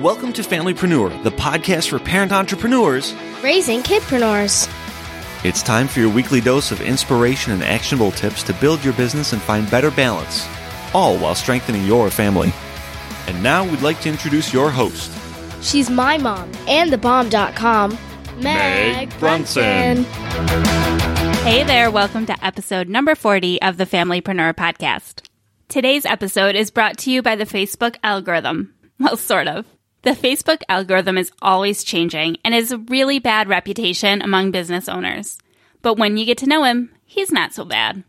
Welcome to Familypreneur, the podcast for parent entrepreneurs raising kidpreneurs. It's time for your weekly dose of inspiration and actionable tips to build your business and find better balance, all while strengthening your family. And now we'd like to introduce your host. She's my mom and thebomb.com, Meg, Meg Brunson. Hey there, welcome to episode number 40 of the Familypreneur podcast. Today's episode is brought to you by the Facebook algorithm. Well, sort of. The Facebook algorithm is always changing and has a really bad reputation among business owners. But when you get to know him, he's not so bad.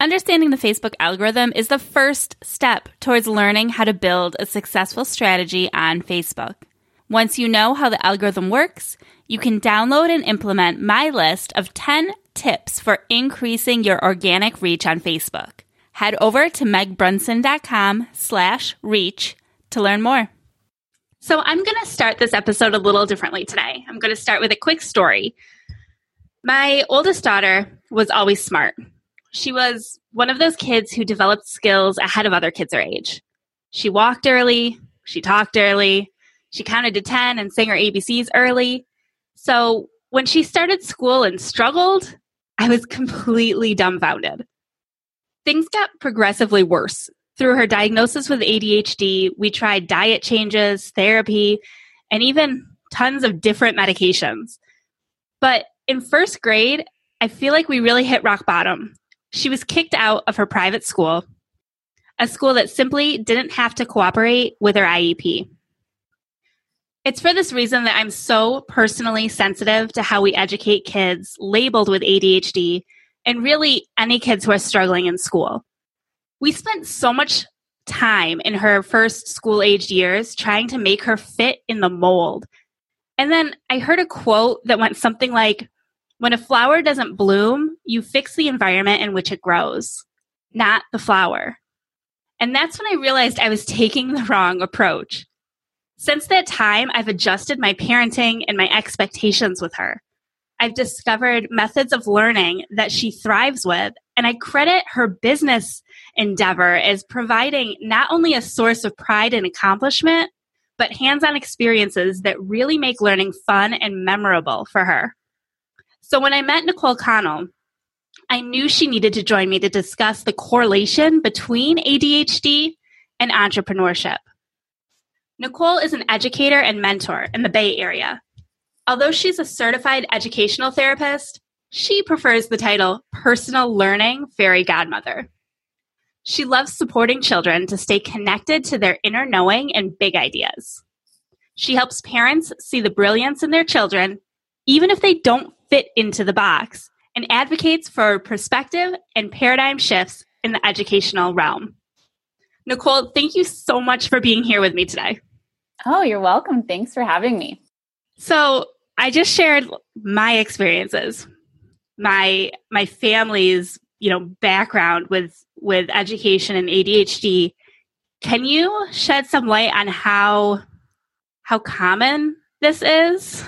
Understanding the Facebook algorithm is the first step towards learning how to build a successful strategy on Facebook. Once you know how the algorithm works, you can download and implement my list of 10 tips for increasing your organic reach on Facebook. Head over to megbrunson.com slash reach to learn more. So I'm going to start this episode a little differently today. I'm going to start with a quick story. My oldest daughter was always smart. She was one of those kids who developed skills ahead of other kids her age. She walked early, she talked early, she counted to 10 and sang her ABCs early. So when she started school and struggled, I was completely dumbfounded. Things got progressively worse through her diagnosis with ADHD, we tried diet changes, therapy, and even tons of different medications. But in first grade, I feel like we really hit rock bottom. She was kicked out of her private school, a school that simply didn't have to cooperate with her IEP. It's for this reason that I'm so personally sensitive to how we educate kids labeled with ADHD and really any kids who are struggling in school we spent so much time in her first school aged years trying to make her fit in the mold. And then I heard a quote that went something like, When a flower doesn't bloom, you fix the environment in which it grows, not the flower. And that's when I realized I was taking the wrong approach. Since that time, I've adjusted my parenting and my expectations with her. I've discovered methods of learning that she thrives with, and I credit her business endeavor is providing not only a source of pride and accomplishment, but hands on experiences that really make learning fun and memorable for her. So when I met Nicole Connell, I knew she needed to join me to discuss the correlation between ADHD and entrepreneurship. Nicole is an educator and mentor in the Bay Area Although she's a certified educational therapist, she prefers the title Personal Learning Fairy Godmother. She loves supporting children to stay connected to their inner knowing and big ideas. She helps parents see the brilliance in their children, even if they don't fit into the box, and advocates for perspective and paradigm shifts in the educational realm. Nicole, thank you so much for being here with me today. Oh, you're welcome. Thanks for having me. So, I just shared my experiences, my my family's you know background with with education and ADHD. Can you shed some light on how how common this is?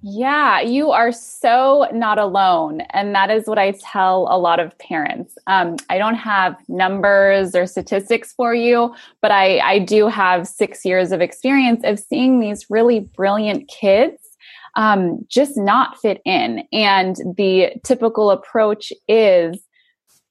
Yeah, you are so not alone. And that is what I tell a lot of parents. Um, I don't have numbers or statistics for you, but I, I do have six years of experience of seeing these really brilliant kids um, just not fit in. And the typical approach is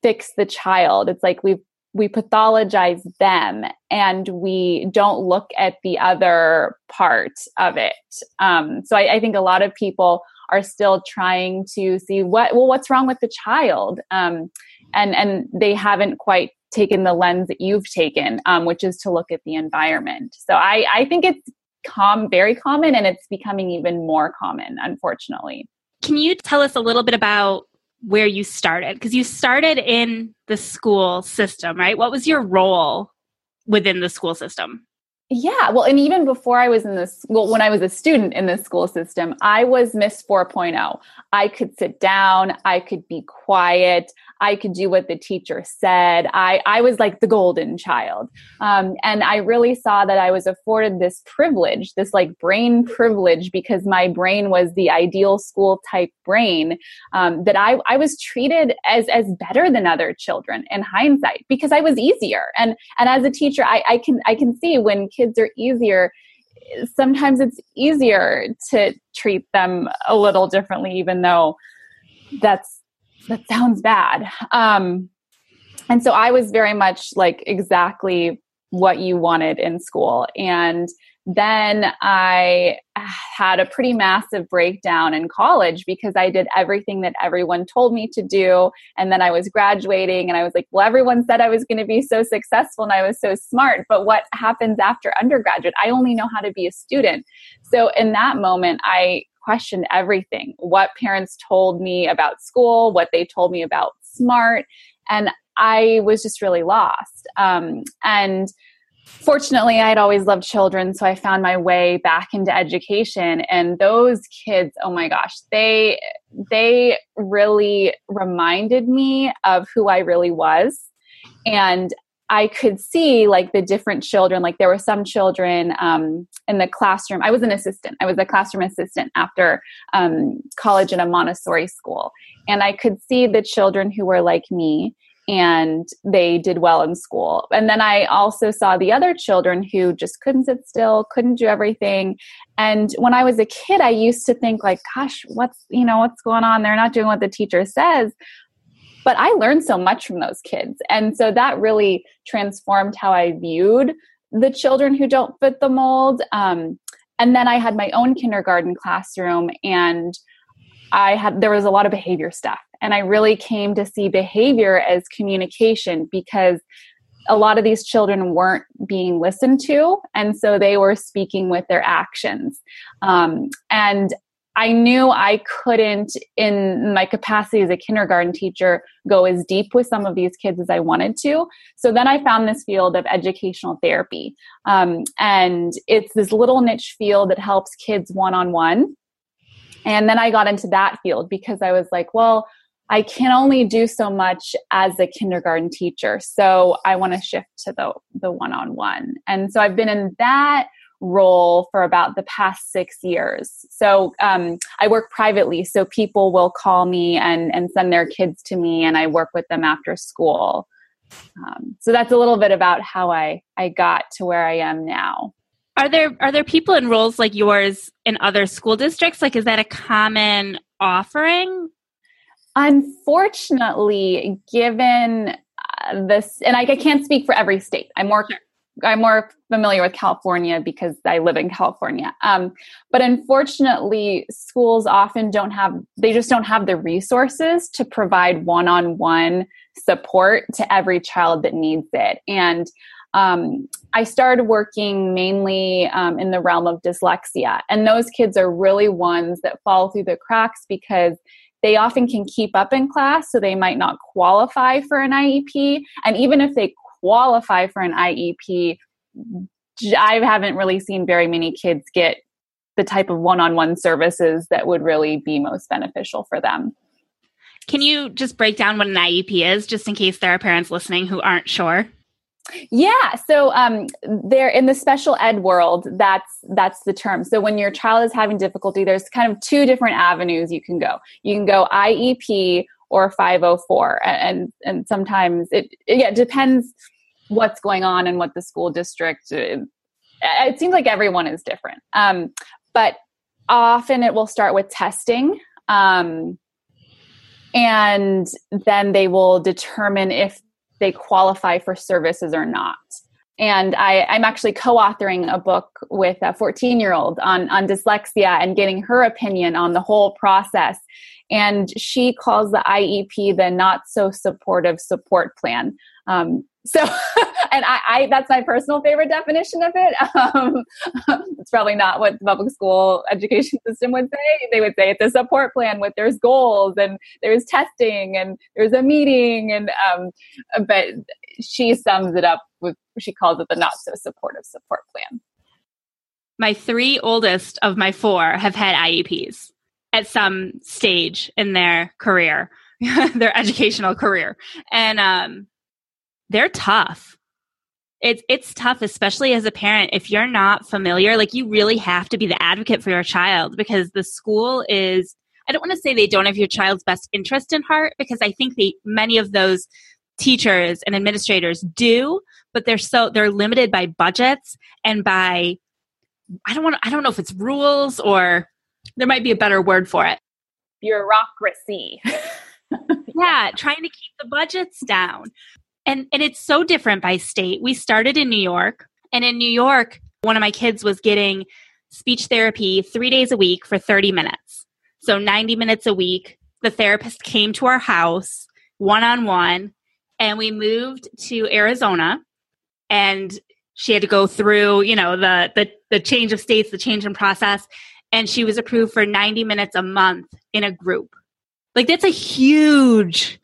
fix the child. It's like we we pathologize them and we don't look at the other part of it. Um, so I, I, think a lot of people are still trying to see what well what's wrong with the child, um, and and they haven't quite taken the lens that you've taken, um, which is to look at the environment. So I I think it's com very common and it's becoming even more common unfortunately can you tell us a little bit about where you started because you started in the school system right what was your role within the school system yeah, well, and even before I was in this, well, when I was a student in the school system, I was Miss 4.0. I could sit down, I could be quiet, I could do what the teacher said. I, I was like the golden child. Um, and I really saw that I was afforded this privilege, this like brain privilege, because my brain was the ideal school type brain, um, that I, I was treated as, as better than other children in hindsight because I was easier. And, and as a teacher, I, I can, I can see when kids are easier, sometimes it's easier to treat them a little differently, even though that's that sounds bad. Um, and so I was very much like exactly what you wanted in school. And then I had a pretty massive breakdown in college because I did everything that everyone told me to do. And then I was graduating and I was like, well, everyone said I was going to be so successful and I was so smart. But what happens after undergraduate? I only know how to be a student. So in that moment, I questioned everything what parents told me about school, what they told me about smart. And I was just really lost. Um, and fortunately i had always loved children so i found my way back into education and those kids oh my gosh they they really reminded me of who i really was and i could see like the different children like there were some children um, in the classroom i was an assistant i was a classroom assistant after um, college in a montessori school and i could see the children who were like me and they did well in school. And then I also saw the other children who just couldn't sit still, couldn't do everything. And when I was a kid, I used to think like, gosh, what's, you know, what's going on? They're not doing what the teacher says. But I learned so much from those kids. And so that really transformed how I viewed the children who don't fit the mold. Um, and then I had my own kindergarten classroom and I had there was a lot of behavior stuff and I really came to see behavior as communication because a lot of these children weren't being listened to and so they were speaking with their actions um, and I knew I couldn't, in my capacity as a kindergarten teacher, go as deep with some of these kids as I wanted to. So then I found this field of educational therapy. Um, and it's this little niche field that helps kids one on one. And then I got into that field because I was like, well, I can only do so much as a kindergarten teacher. So I want to shift to the the one-on-one. And so I've been in that role for about the past six years. So um, I work privately, so people will call me and and send their kids to me, and I work with them after school. Um, so that's a little bit about how I I got to where I am now. Are there are there people in roles like yours in other school districts? Like, is that a common offering? Unfortunately, given uh, this, and I, I, can't speak for every state. I'm more sure. I'm more familiar with California because I live in California. Um, but unfortunately, schools often don't have, they just don't have the resources to provide one on one support to every child that needs it. And um, I started working mainly um, in the realm of dyslexia. And those kids are really ones that fall through the cracks because they often can keep up in class, so they might not qualify for an IEP. And even if they qualify for an IEP, I haven't really seen very many kids get the type of one on one services that would really be most beneficial for them. Can you just break down what an IEP is, just in case there are parents listening who aren't sure? Yeah, so um, there in the special ed world, that's that's the term. So when your child is having difficulty, there's kind of two different avenues you can go. You can go IEP or 504, and and sometimes it, it yeah it depends what's going on and what the school district. It, uh, it seems like everyone is different, um, but often it will start with testing. Um, and then they will determine if they qualify for services or not. And I, am actually co-authoring a book with a 14 year old on, on dyslexia and getting her opinion on the whole process. And she calls the IEP the not so supportive support plan. Um, so, and I, I, that's my personal favorite definition of it. Um, it's probably not what the public school education system would say. They would say it's a support plan with there's goals and there's testing and there's a meeting and, um, but she sums it up with, she calls it the not so supportive support plan. My three oldest of my four have had IEPs at some stage in their career, their educational career. And, um, they're tough. It's it's tough, especially as a parent, if you're not familiar. Like you really have to be the advocate for your child because the school is. I don't want to say they don't have your child's best interest in heart because I think they many of those teachers and administrators do, but they're so they're limited by budgets and by I don't want I don't know if it's rules or there might be a better word for it. Bureaucracy. yeah, trying to keep the budgets down and and it's so different by state. We started in New York, and in New York, one of my kids was getting speech therapy 3 days a week for 30 minutes. So 90 minutes a week. The therapist came to our house one on one and we moved to Arizona and she had to go through, you know, the the the change of states, the change in process and she was approved for 90 minutes a month in a group. Like that's a huge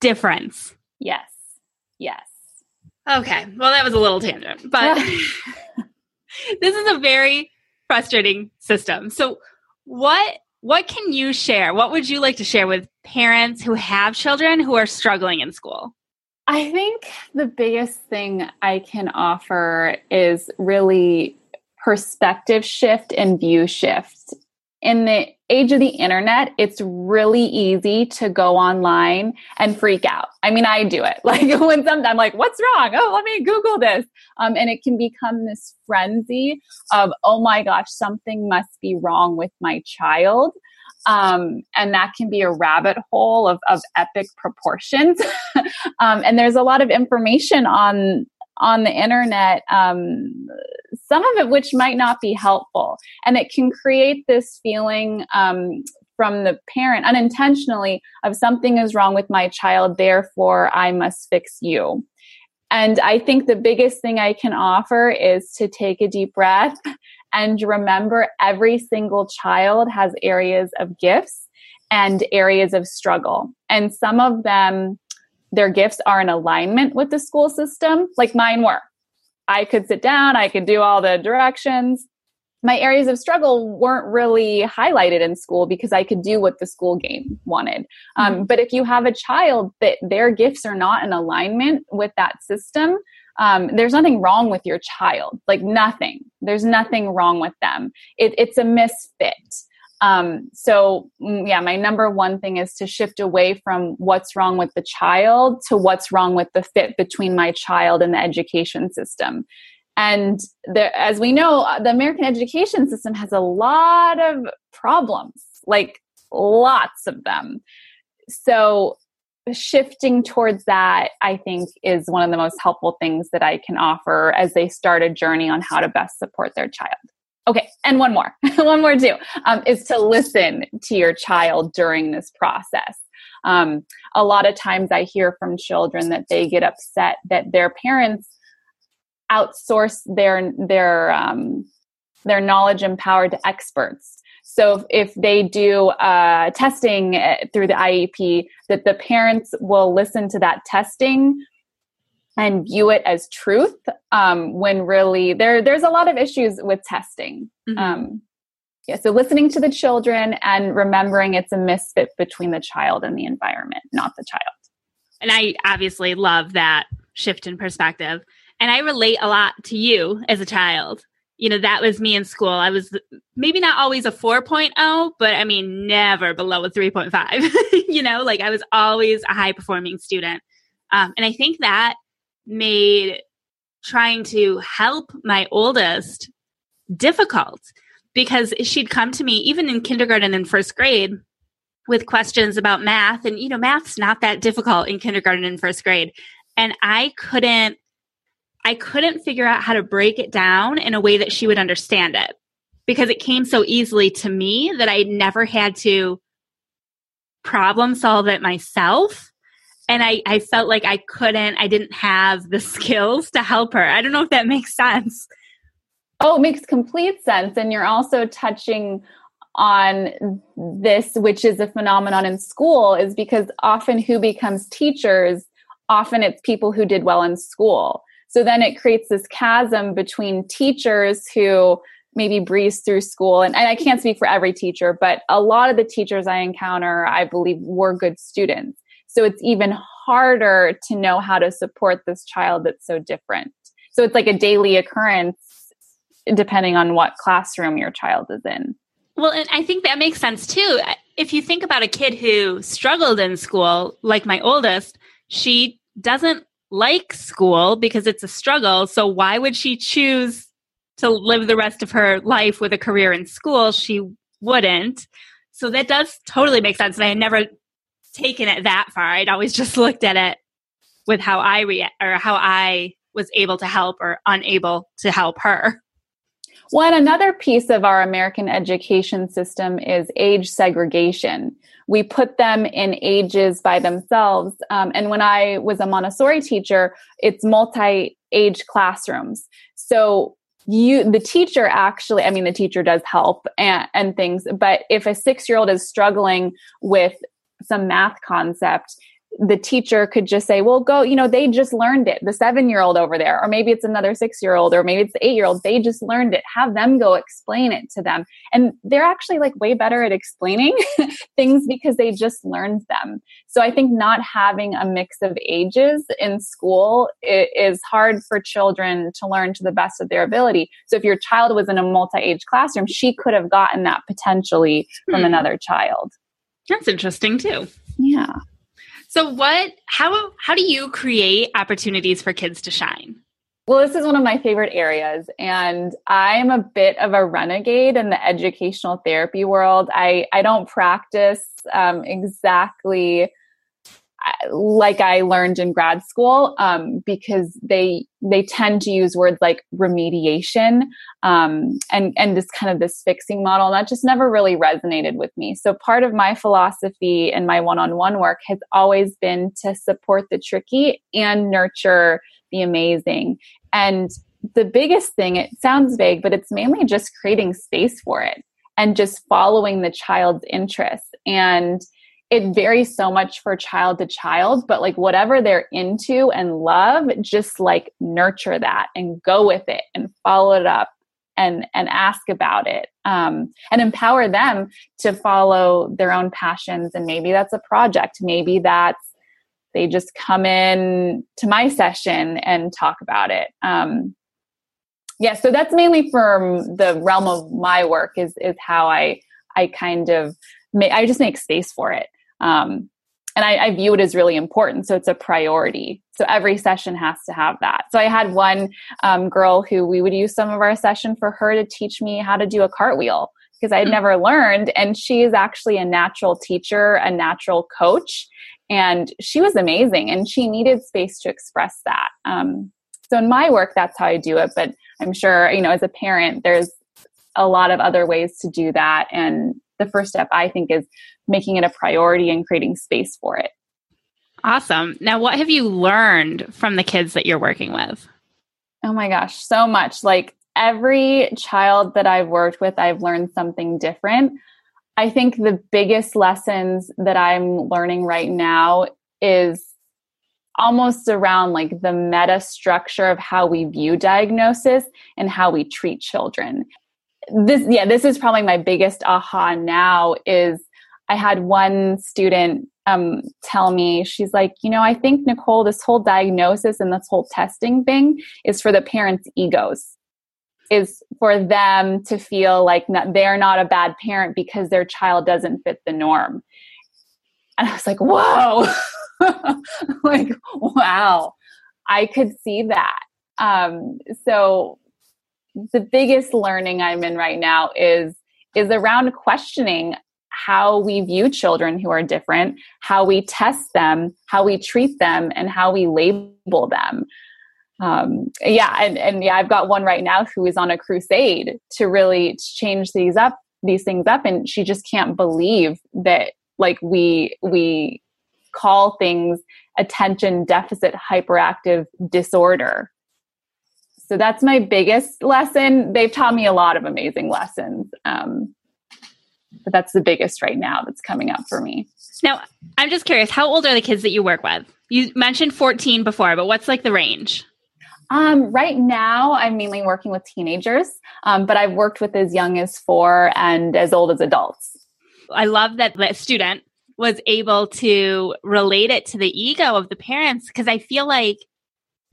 difference. Yes. Yes. Okay. Well, that was a little tangent, but this is a very frustrating system. So, what what can you share? What would you like to share with parents who have children who are struggling in school? I think the biggest thing I can offer is really perspective shift and view shift. In the age of the internet, it's really easy to go online and freak out. I mean, I do it. Like when sometimes I'm like, what's wrong? Oh, let me Google this. Um, and it can become this frenzy of, oh my gosh, something must be wrong with my child. Um, and that can be a rabbit hole of, of epic proportions. um, and there's a lot of information on on the internet, um, some of it which might not be helpful. And it can create this feeling um, from the parent unintentionally of something is wrong with my child, therefore I must fix you. And I think the biggest thing I can offer is to take a deep breath and remember every single child has areas of gifts and areas of struggle. And some of them their gifts are in alignment with the school system, like mine were. I could sit down, I could do all the directions. My areas of struggle weren't really highlighted in school because I could do what the school game wanted. Um, mm-hmm. but if you have a child that their gifts are not in alignment with that system, um, there's nothing wrong with your child. Like nothing. There's nothing wrong with them. It, it's a misfit. Um, so, mm, yeah, my number one thing is to shift away from what's wrong with the child to what's wrong with the fit between my child and the education system. And the, as we know, uh, the American education system has a lot of problems, like lots of them. So, shifting towards that, I think, is one of the most helpful things that I can offer as they start a journey on how to best support their child. Okay, and one more, one more too, um, is to listen to your child during this process. Um, a lot of times I hear from children that they get upset that their parents outsource their their um, their knowledge and power to experts. So if, they do uh, testing uh, through the IEP, that the parents will listen to that testing and view it as truth um, when really there there's a lot of issues with testing. Mm-hmm. um, yeah so listening to the children and remembering it's a misfit between the child and the environment not the child. And i obviously love that shift in perspective. And i relate a lot to you as a child. You know that was me in school. I was maybe not always a 4.0 but i mean never below a 3.5 you know like i was always a high performing student. Um, and i think that made trying to help my oldest difficult because she'd come to me even in kindergarten and first grade with questions about math. And you know math's not that difficult in kindergarten and first grade. And i couldn't i couldn't figure out how to break it down in a way that she would understand it because it came so easily to me that i never had to problem solve it myself and I, I felt like I couldn't, I didn't have the skills to help her. I don't know if that makes sense. Oh, it makes complete sense. And you're also touching on this, which is a phenomenon in school, is because often who becomes teachers, often it's people who did well in school. So then it creates this chasm between teachers who maybe breeze through school. And, and I can't speak for every teacher, but a lot of the teachers I encounter, I believe, were good students. So it's even harder to know how to support this child that's so different. So it's like a daily occurrence depending on what classroom your child is in. Well, and I think that makes sense too. If you think about a kid who struggled in school, like my oldest, she doesn't like school because it's a struggle. So why would she choose to live the rest of her life with a career in school? She wouldn't. So that does totally make sense. And I had never taken it that far. I'd always just looked at it with how I react or how I was able to help or unable to help her. Well, another piece of our American education system is age segregation. We put them in ages by themselves. Um, and when I was a Montessori teacher, it's multi age classrooms. So you the teacher actually i mean the teacher does help and, and things but if a six year old is struggling with some math concept the teacher could just say, well, go, you know, they just learned it, the seven year old over there, or maybe it's another six year old, or maybe it's the eight year old. They just learned it. Have them go explain it to them. And they're actually like way better at explaining things because they just learned them. So I think not having a mix of ages in school is hard for children to learn to the best of their ability. So if your child was in a multi age classroom, she could have gotten that potentially from hmm. another child. That's interesting too. Yeah. So what how how do you create opportunities for kids to shine? Well, this is one of my favorite areas, and I'm a bit of a renegade in the educational therapy world. I, I don't practice um, exactly like I learned in grad school um, because they they tend to use words like remediation um, and and this kind of this fixing model and that just never really resonated with me. So part of my philosophy and my one on one work has always been to support the tricky and nurture the amazing. And the biggest thing it sounds vague, but it's mainly just creating space for it and just following the child's interests and it varies so much for child to child, but like whatever they're into and love, just like nurture that and go with it and follow it up and and ask about it um, and empower them to follow their own passions. And maybe that's a project. Maybe that's they just come in to my session and talk about it. Um, yeah so that's mainly from the realm of my work is is how i i kind of I just make space for it. Um, and I, I, view it as really important. So it's a priority. So every session has to have that. So I had one um, girl who we would use some of our session for her to teach me how to do a cartwheel because I had mm-hmm. never learned. And she is actually a natural teacher, a natural coach. And she was amazing and she needed space to express that. Um, so in my work, that's how I do it. But I'm sure, you know, as a parent, there's a lot of other ways to do that. And the first step, I think, is making it a priority and creating space for it. Awesome. Now, what have you learned from the kids that you're working with? Oh my gosh, so much. Like every child that I've worked with, I've learned something different. I think the biggest lessons that I'm learning right now is almost around like the meta structure of how we view diagnosis and how we treat children. This yeah, this is probably my biggest aha now is I had one student um, tell me, she's like, you know, I think, Nicole, this whole diagnosis and this whole testing thing is for the parents' egos, is for them to feel like not, they're not a bad parent because their child doesn't fit the norm. And I was like, whoa, like, wow, I could see that. Um, so the biggest learning I'm in right now is is around questioning how we view children who are different, how we test them, how we treat them, and how we label them. Um, yeah, and, and yeah, I've got one right now who is on a crusade to really change these up, these things up, and she just can't believe that like we we call things attention deficit hyperactive disorder. So that's my biggest lesson. They've taught me a lot of amazing lessons. Um, but that's the biggest right now that's coming up for me. Now, I'm just curious, how old are the kids that you work with? You mentioned 14 before, but what's like the range? Um, right now, I'm mainly working with teenagers, um, but I've worked with as young as four and as old as adults. I love that the student was able to relate it to the ego of the parents because I feel like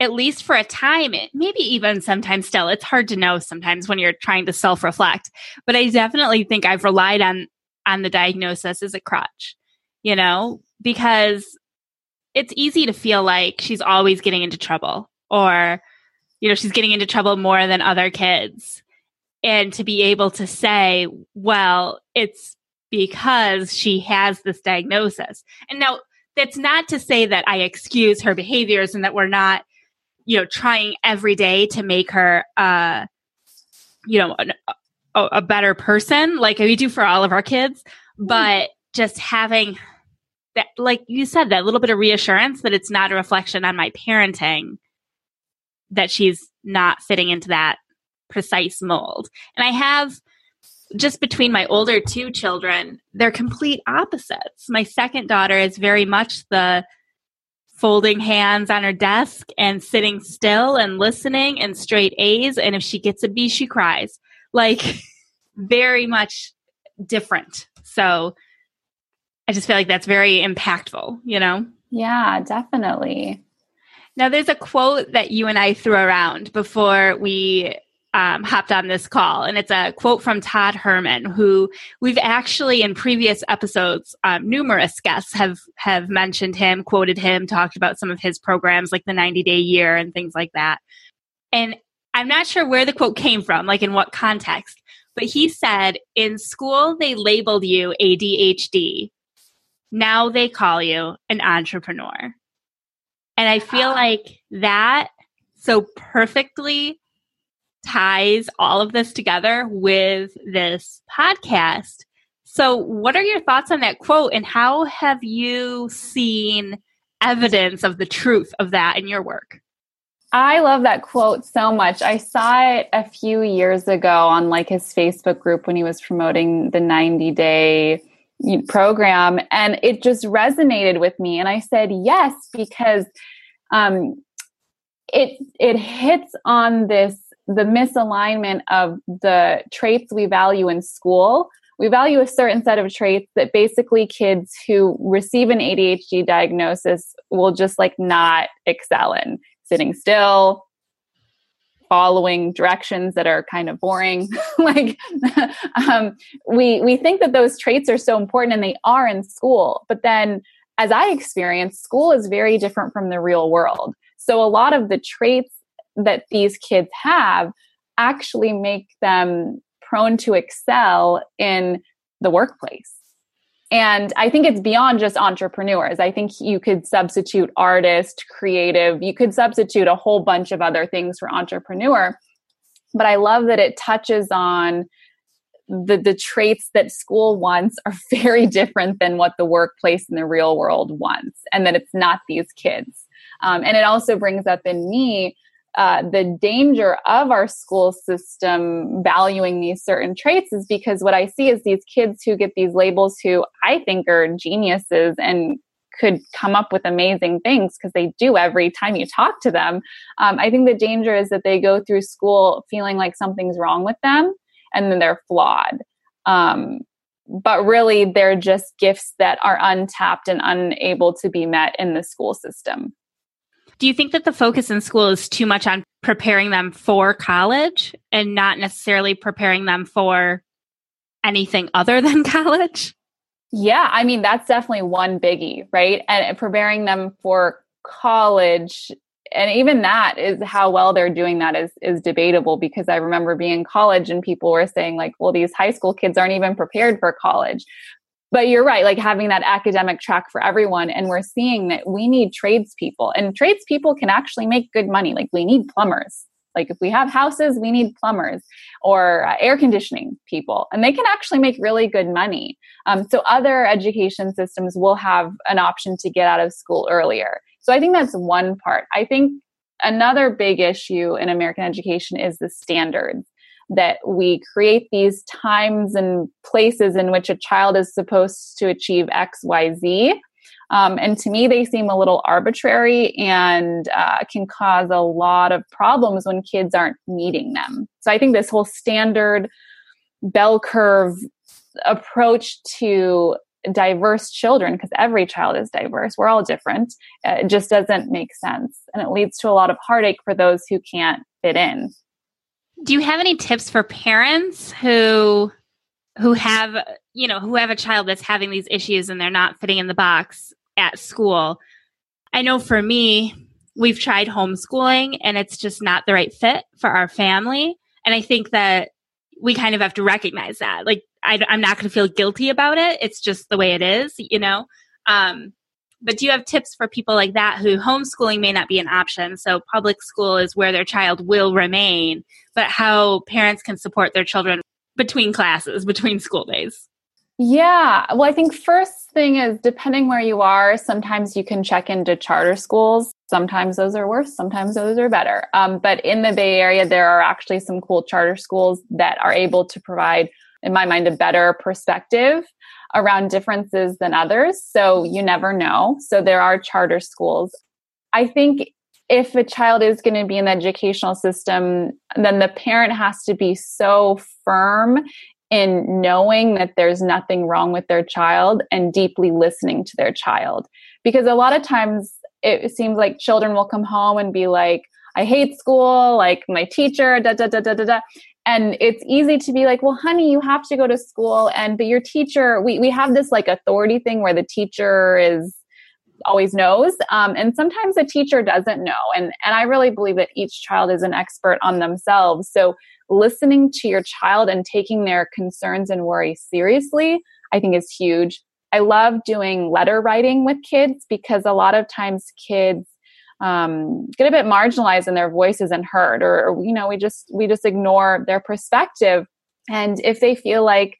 at least for a time, maybe even sometimes still, it's hard to know sometimes when you're trying to self reflect. But I definitely think I've relied on on the diagnosis as a crutch, you know, because it's easy to feel like she's always getting into trouble or you know she's getting into trouble more than other kids and to be able to say well it's because she has this diagnosis and now that's not to say that i excuse her behaviors and that we're not you know trying every day to make her uh you know a, a better person like we do for all of our kids mm-hmm. but just having that like you said that little bit of reassurance that it's not a reflection on my parenting that she's not fitting into that precise mold. And I have just between my older two children, they're complete opposites. My second daughter is very much the folding hands on her desk and sitting still and listening and straight A's. And if she gets a B, she cries. Like, very much different. So I just feel like that's very impactful, you know? Yeah, definitely. Now, there's a quote that you and I threw around before we um, hopped on this call, and it's a quote from Todd Herman, who we've actually in previous episodes, um, numerous guests have have mentioned him, quoted him, talked about some of his programs like the 90 Day Year and things like that. And I'm not sure where the quote came from, like in what context, but he said, "In school, they labeled you ADHD. Now they call you an entrepreneur." And I feel like that so perfectly ties all of this together with this podcast. So, what are your thoughts on that quote, and how have you seen evidence of the truth of that in your work? I love that quote so much. I saw it a few years ago on like his Facebook group when he was promoting the 90 day program and it just resonated with me and i said yes because um, it it hits on this the misalignment of the traits we value in school we value a certain set of traits that basically kids who receive an ADHD diagnosis will just like not excel in. Sitting still following directions that are kind of boring. Like um, we we think that those traits are so important and they are in school but then as i experience school is very different from the real world. So a lot of the traits that these kids have actually make them prone to excel in the workplace and I think it's beyond just entrepreneurs. I think you could substitute artist, creative, you could substitute a whole bunch of other things for entrepreneur. But I love that it touches on the, the traits that school wants are very different than what the workplace in the real world wants, and that it's not these kids. Um, and it also brings up in me uh, the danger of our school system valuing these certain traits is because what I see is these kids who get these labels who I think are geniuses and could come up with amazing things because they do every time you talk to them. Um, I think the danger is that they go through school feeling like something's wrong with them and then they're flawed. Um, but really, they're just gifts that are untapped and unable to be met in the school system. Do you think that the focus in school is too much on preparing them for college and not necessarily preparing them for anything other than college? Yeah, I mean, that's definitely one biggie, right? And preparing them for college and even that is how well they're doing that is is debatable because I remember being in college and people were saying like, well, these high school kids aren't even prepared for college but you're right like having that academic track for everyone and we're seeing that we need tradespeople and tradespeople can actually make good money like we need plumbers Like if we have houses, we need plumbers or uh, air conditioning people, and they can actually make really good money. Um, so other education systems will have an option to get out of school earlier. So I think that's one part. I think another big issue in American education is the standards that we create these times and places in which a child is supposed to achieve X, Y, Z. Um, and to me, they seem a little arbitrary and uh, can cause a lot of problems when kids aren't meeting them. So I think this whole standard bell curve approach to diverse children, because every child is diverse, we're all different, uh, just doesn't make sense. And it leads to a lot of heartache for those who can't fit in. Do you have any tips for parents who who have, you know, who have a child that's having these issues and they're not fitting in the box at school? I know for me, we've tried homeschooling and it's just not the right fit for our family. And I think that we kind of have to recognize that. Like, I, am not going to feel guilty about it. It's just the way it is, you know? Um, but do you have tips for people like that who homeschooling may not be an option? So public school is where their child will remain, but how parents can support their children between classes, between school days? Yeah. Well, I think first thing is depending where you are, sometimes you can check into charter schools. Sometimes those are worse, sometimes those are better. Um, but in the Bay Area, there are actually some cool charter schools that are able to provide, in my mind, a better perspective around differences than others. So you never know. So there are charter schools. I think if a child is going to be in the educational system, then the parent has to be so firm in knowing that there's nothing wrong with their child and deeply listening to their child. Because a lot of times it seems like children will come home and be like, I hate school, like my teacher, da da da da da da. And it's easy to be like, well, honey, you have to go to school. And but your teacher, we, we have this like authority thing where the teacher is always knows. Um, and sometimes a teacher doesn't know. And, and I really believe that each child is an expert on themselves. So listening to your child and taking their concerns and worries seriously, I think is huge. I love doing letter writing with kids because a lot of times kids um, get a bit marginalized and their voice isn't heard or, or you know we just we just ignore their perspective and if they feel like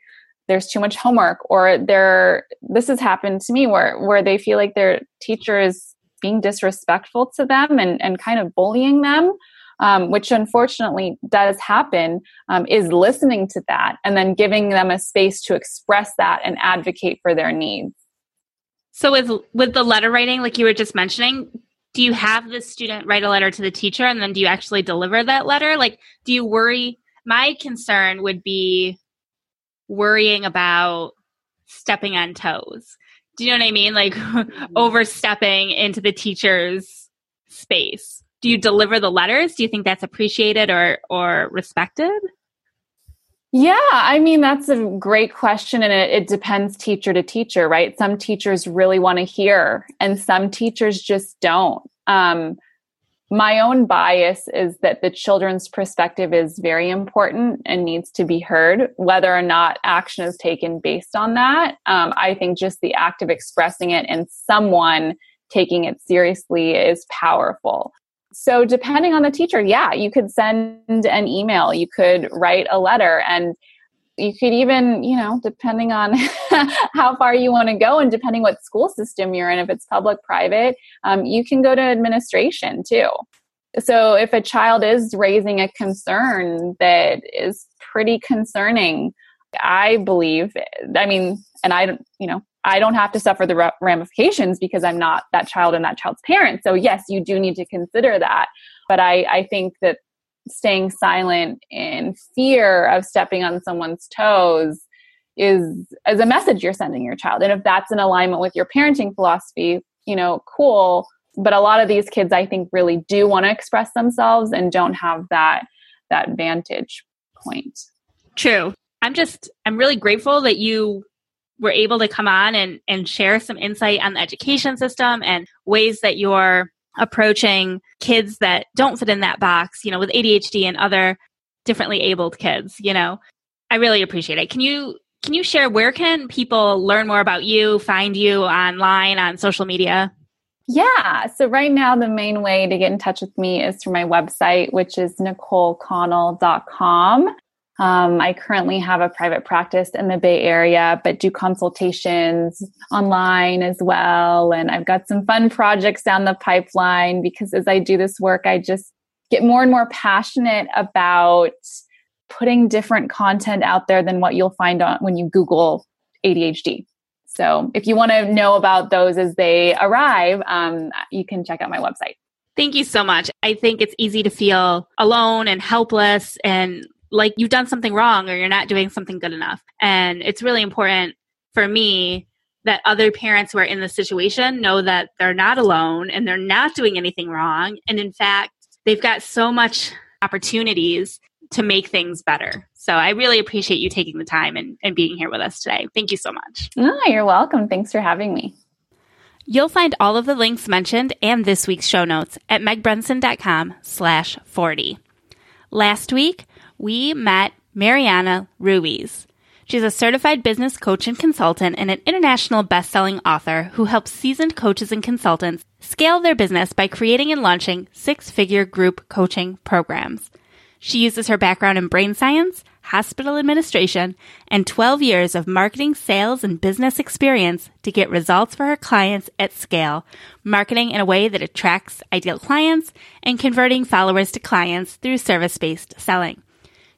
there's too much homework or they're this has happened to me where where they feel like their teacher is being disrespectful to them and, and kind of bullying them um, which unfortunately does happen um, is listening to that and then giving them a space to express that and advocate for their needs. So with with the letter writing like you were just mentioning do you have the student write a letter to the teacher and then do you actually deliver that letter? Like do you worry my concern would be worrying about stepping on toes. Do you know what I mean? Like mm-hmm. overstepping into the teacher's space. Do you deliver the letters? Do you think that's appreciated or or respected? Yeah, I mean, that's a great question. And it, it, depends teacher to teacher, right? Some teachers really want to hear, and some teachers just don't. Um, my own bias is that the children's perspective is very important and needs to be heard, whether or not action is taken based on that. Um, I think just the act of expressing it and someone taking it seriously is powerful. So, depending on the teacher, yeah, you could send an email, you could write a letter, and you could even you know depending on how far you want to go and depending what school system you're in if it's public private um, you can go to administration too. So if a child is raising a concern that is pretty concerning i believe i mean and i don't you know i don't have to suffer the ramifications because i'm not that child and that child's parent. So yes you do need to consider that. But i i think that staying silent in fear of stepping on someone's toes is as a message you're sending your child. And if that's in alignment with your parenting philosophy you know cool. But a lot of these kids i think really do want to express themselves and don't have that that vantage point. True. I'm just i'm really grateful that you were able to come on and and share some insight on the education system and ways that you're approaching kids that don't fit in that box, you know, with ADHD and other differently abled kids, you know. I really appreciate it. Can you can you share where can people learn more about you, find you online on social media? Yeah. So right now, the main way to get in touch with me is through my website, which is nicoleconnell.com. Um, I currently have a private practice in the Bay Area, but do consultations online as well. And I've got some fun projects down the pipeline because as I do this work, I just get more and more passionate about putting different content out there than what you'll find on when you Google ADHD. So if you want to know about those as they arrive, um, you can check out my website. Thank you so much. I think it's easy to feel alone and helpless and like you've done something wrong or you're not doing something good enough. And it's really important for me that other parents who are in this situation know that they're not alone and they're not doing anything wrong. And in fact, they've got so much opportunities to make things better. So I really appreciate you taking the time and, and being here with us today. Thank you so much. Oh, you're welcome. Thanks for having me. You'll find all of the links mentioned and this week's show notes at megbrunson.com slash 40. Last week, we met Mariana Ruiz. She's a certified business coach and consultant and an international best-selling author who helps seasoned coaches and consultants scale their business by creating and launching six-figure group coaching programs. She uses her background in brain science, hospital administration, and 12 years of marketing, sales, and business experience to get results for her clients at scale, marketing in a way that attracts ideal clients, and converting followers to clients through service-based selling.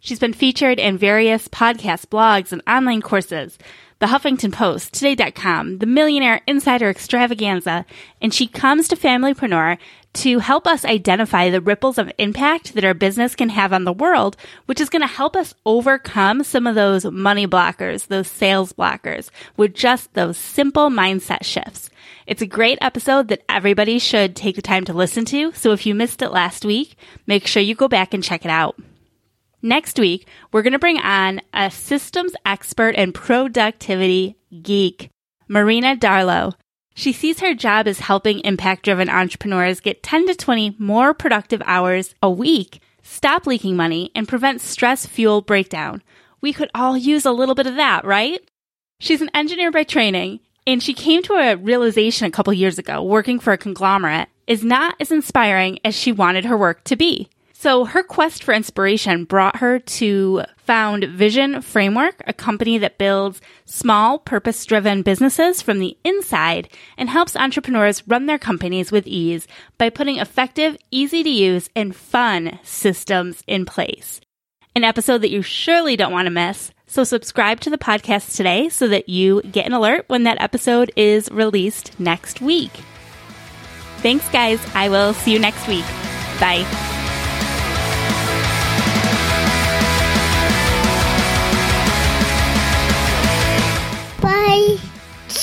She's been featured in various podcasts, blogs, and online courses, the Huffington Post, Today.com, the Millionaire Insider Extravaganza, and she comes to Familypreneur to help us identify the ripples of impact that our business can have on the world, which is going to help us overcome some of those money blockers, those sales blockers, with just those simple mindset shifts. It's a great episode that everybody should take the time to listen to. So if you missed it last week, make sure you go back and check it out. Next week, we're going to bring on a systems expert and productivity geek, Marina Darlow. She sees her job as helping impact driven entrepreneurs get 10 to 20 more productive hours a week, stop leaking money, and prevent stress fuel breakdown. We could all use a little bit of that, right? She's an engineer by training, and she came to a realization a couple years ago working for a conglomerate is not as inspiring as she wanted her work to be. So her quest for inspiration brought her to found Vision Framework, a company that builds small, purpose driven businesses from the inside and helps entrepreneurs run their companies with ease by putting effective, easy to use, and fun systems in place. An episode that you surely don't want to miss. So subscribe to the podcast today so that you get an alert when that episode is released next week. Thanks, guys. I will see you next week. Bye.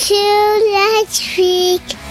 Till next week.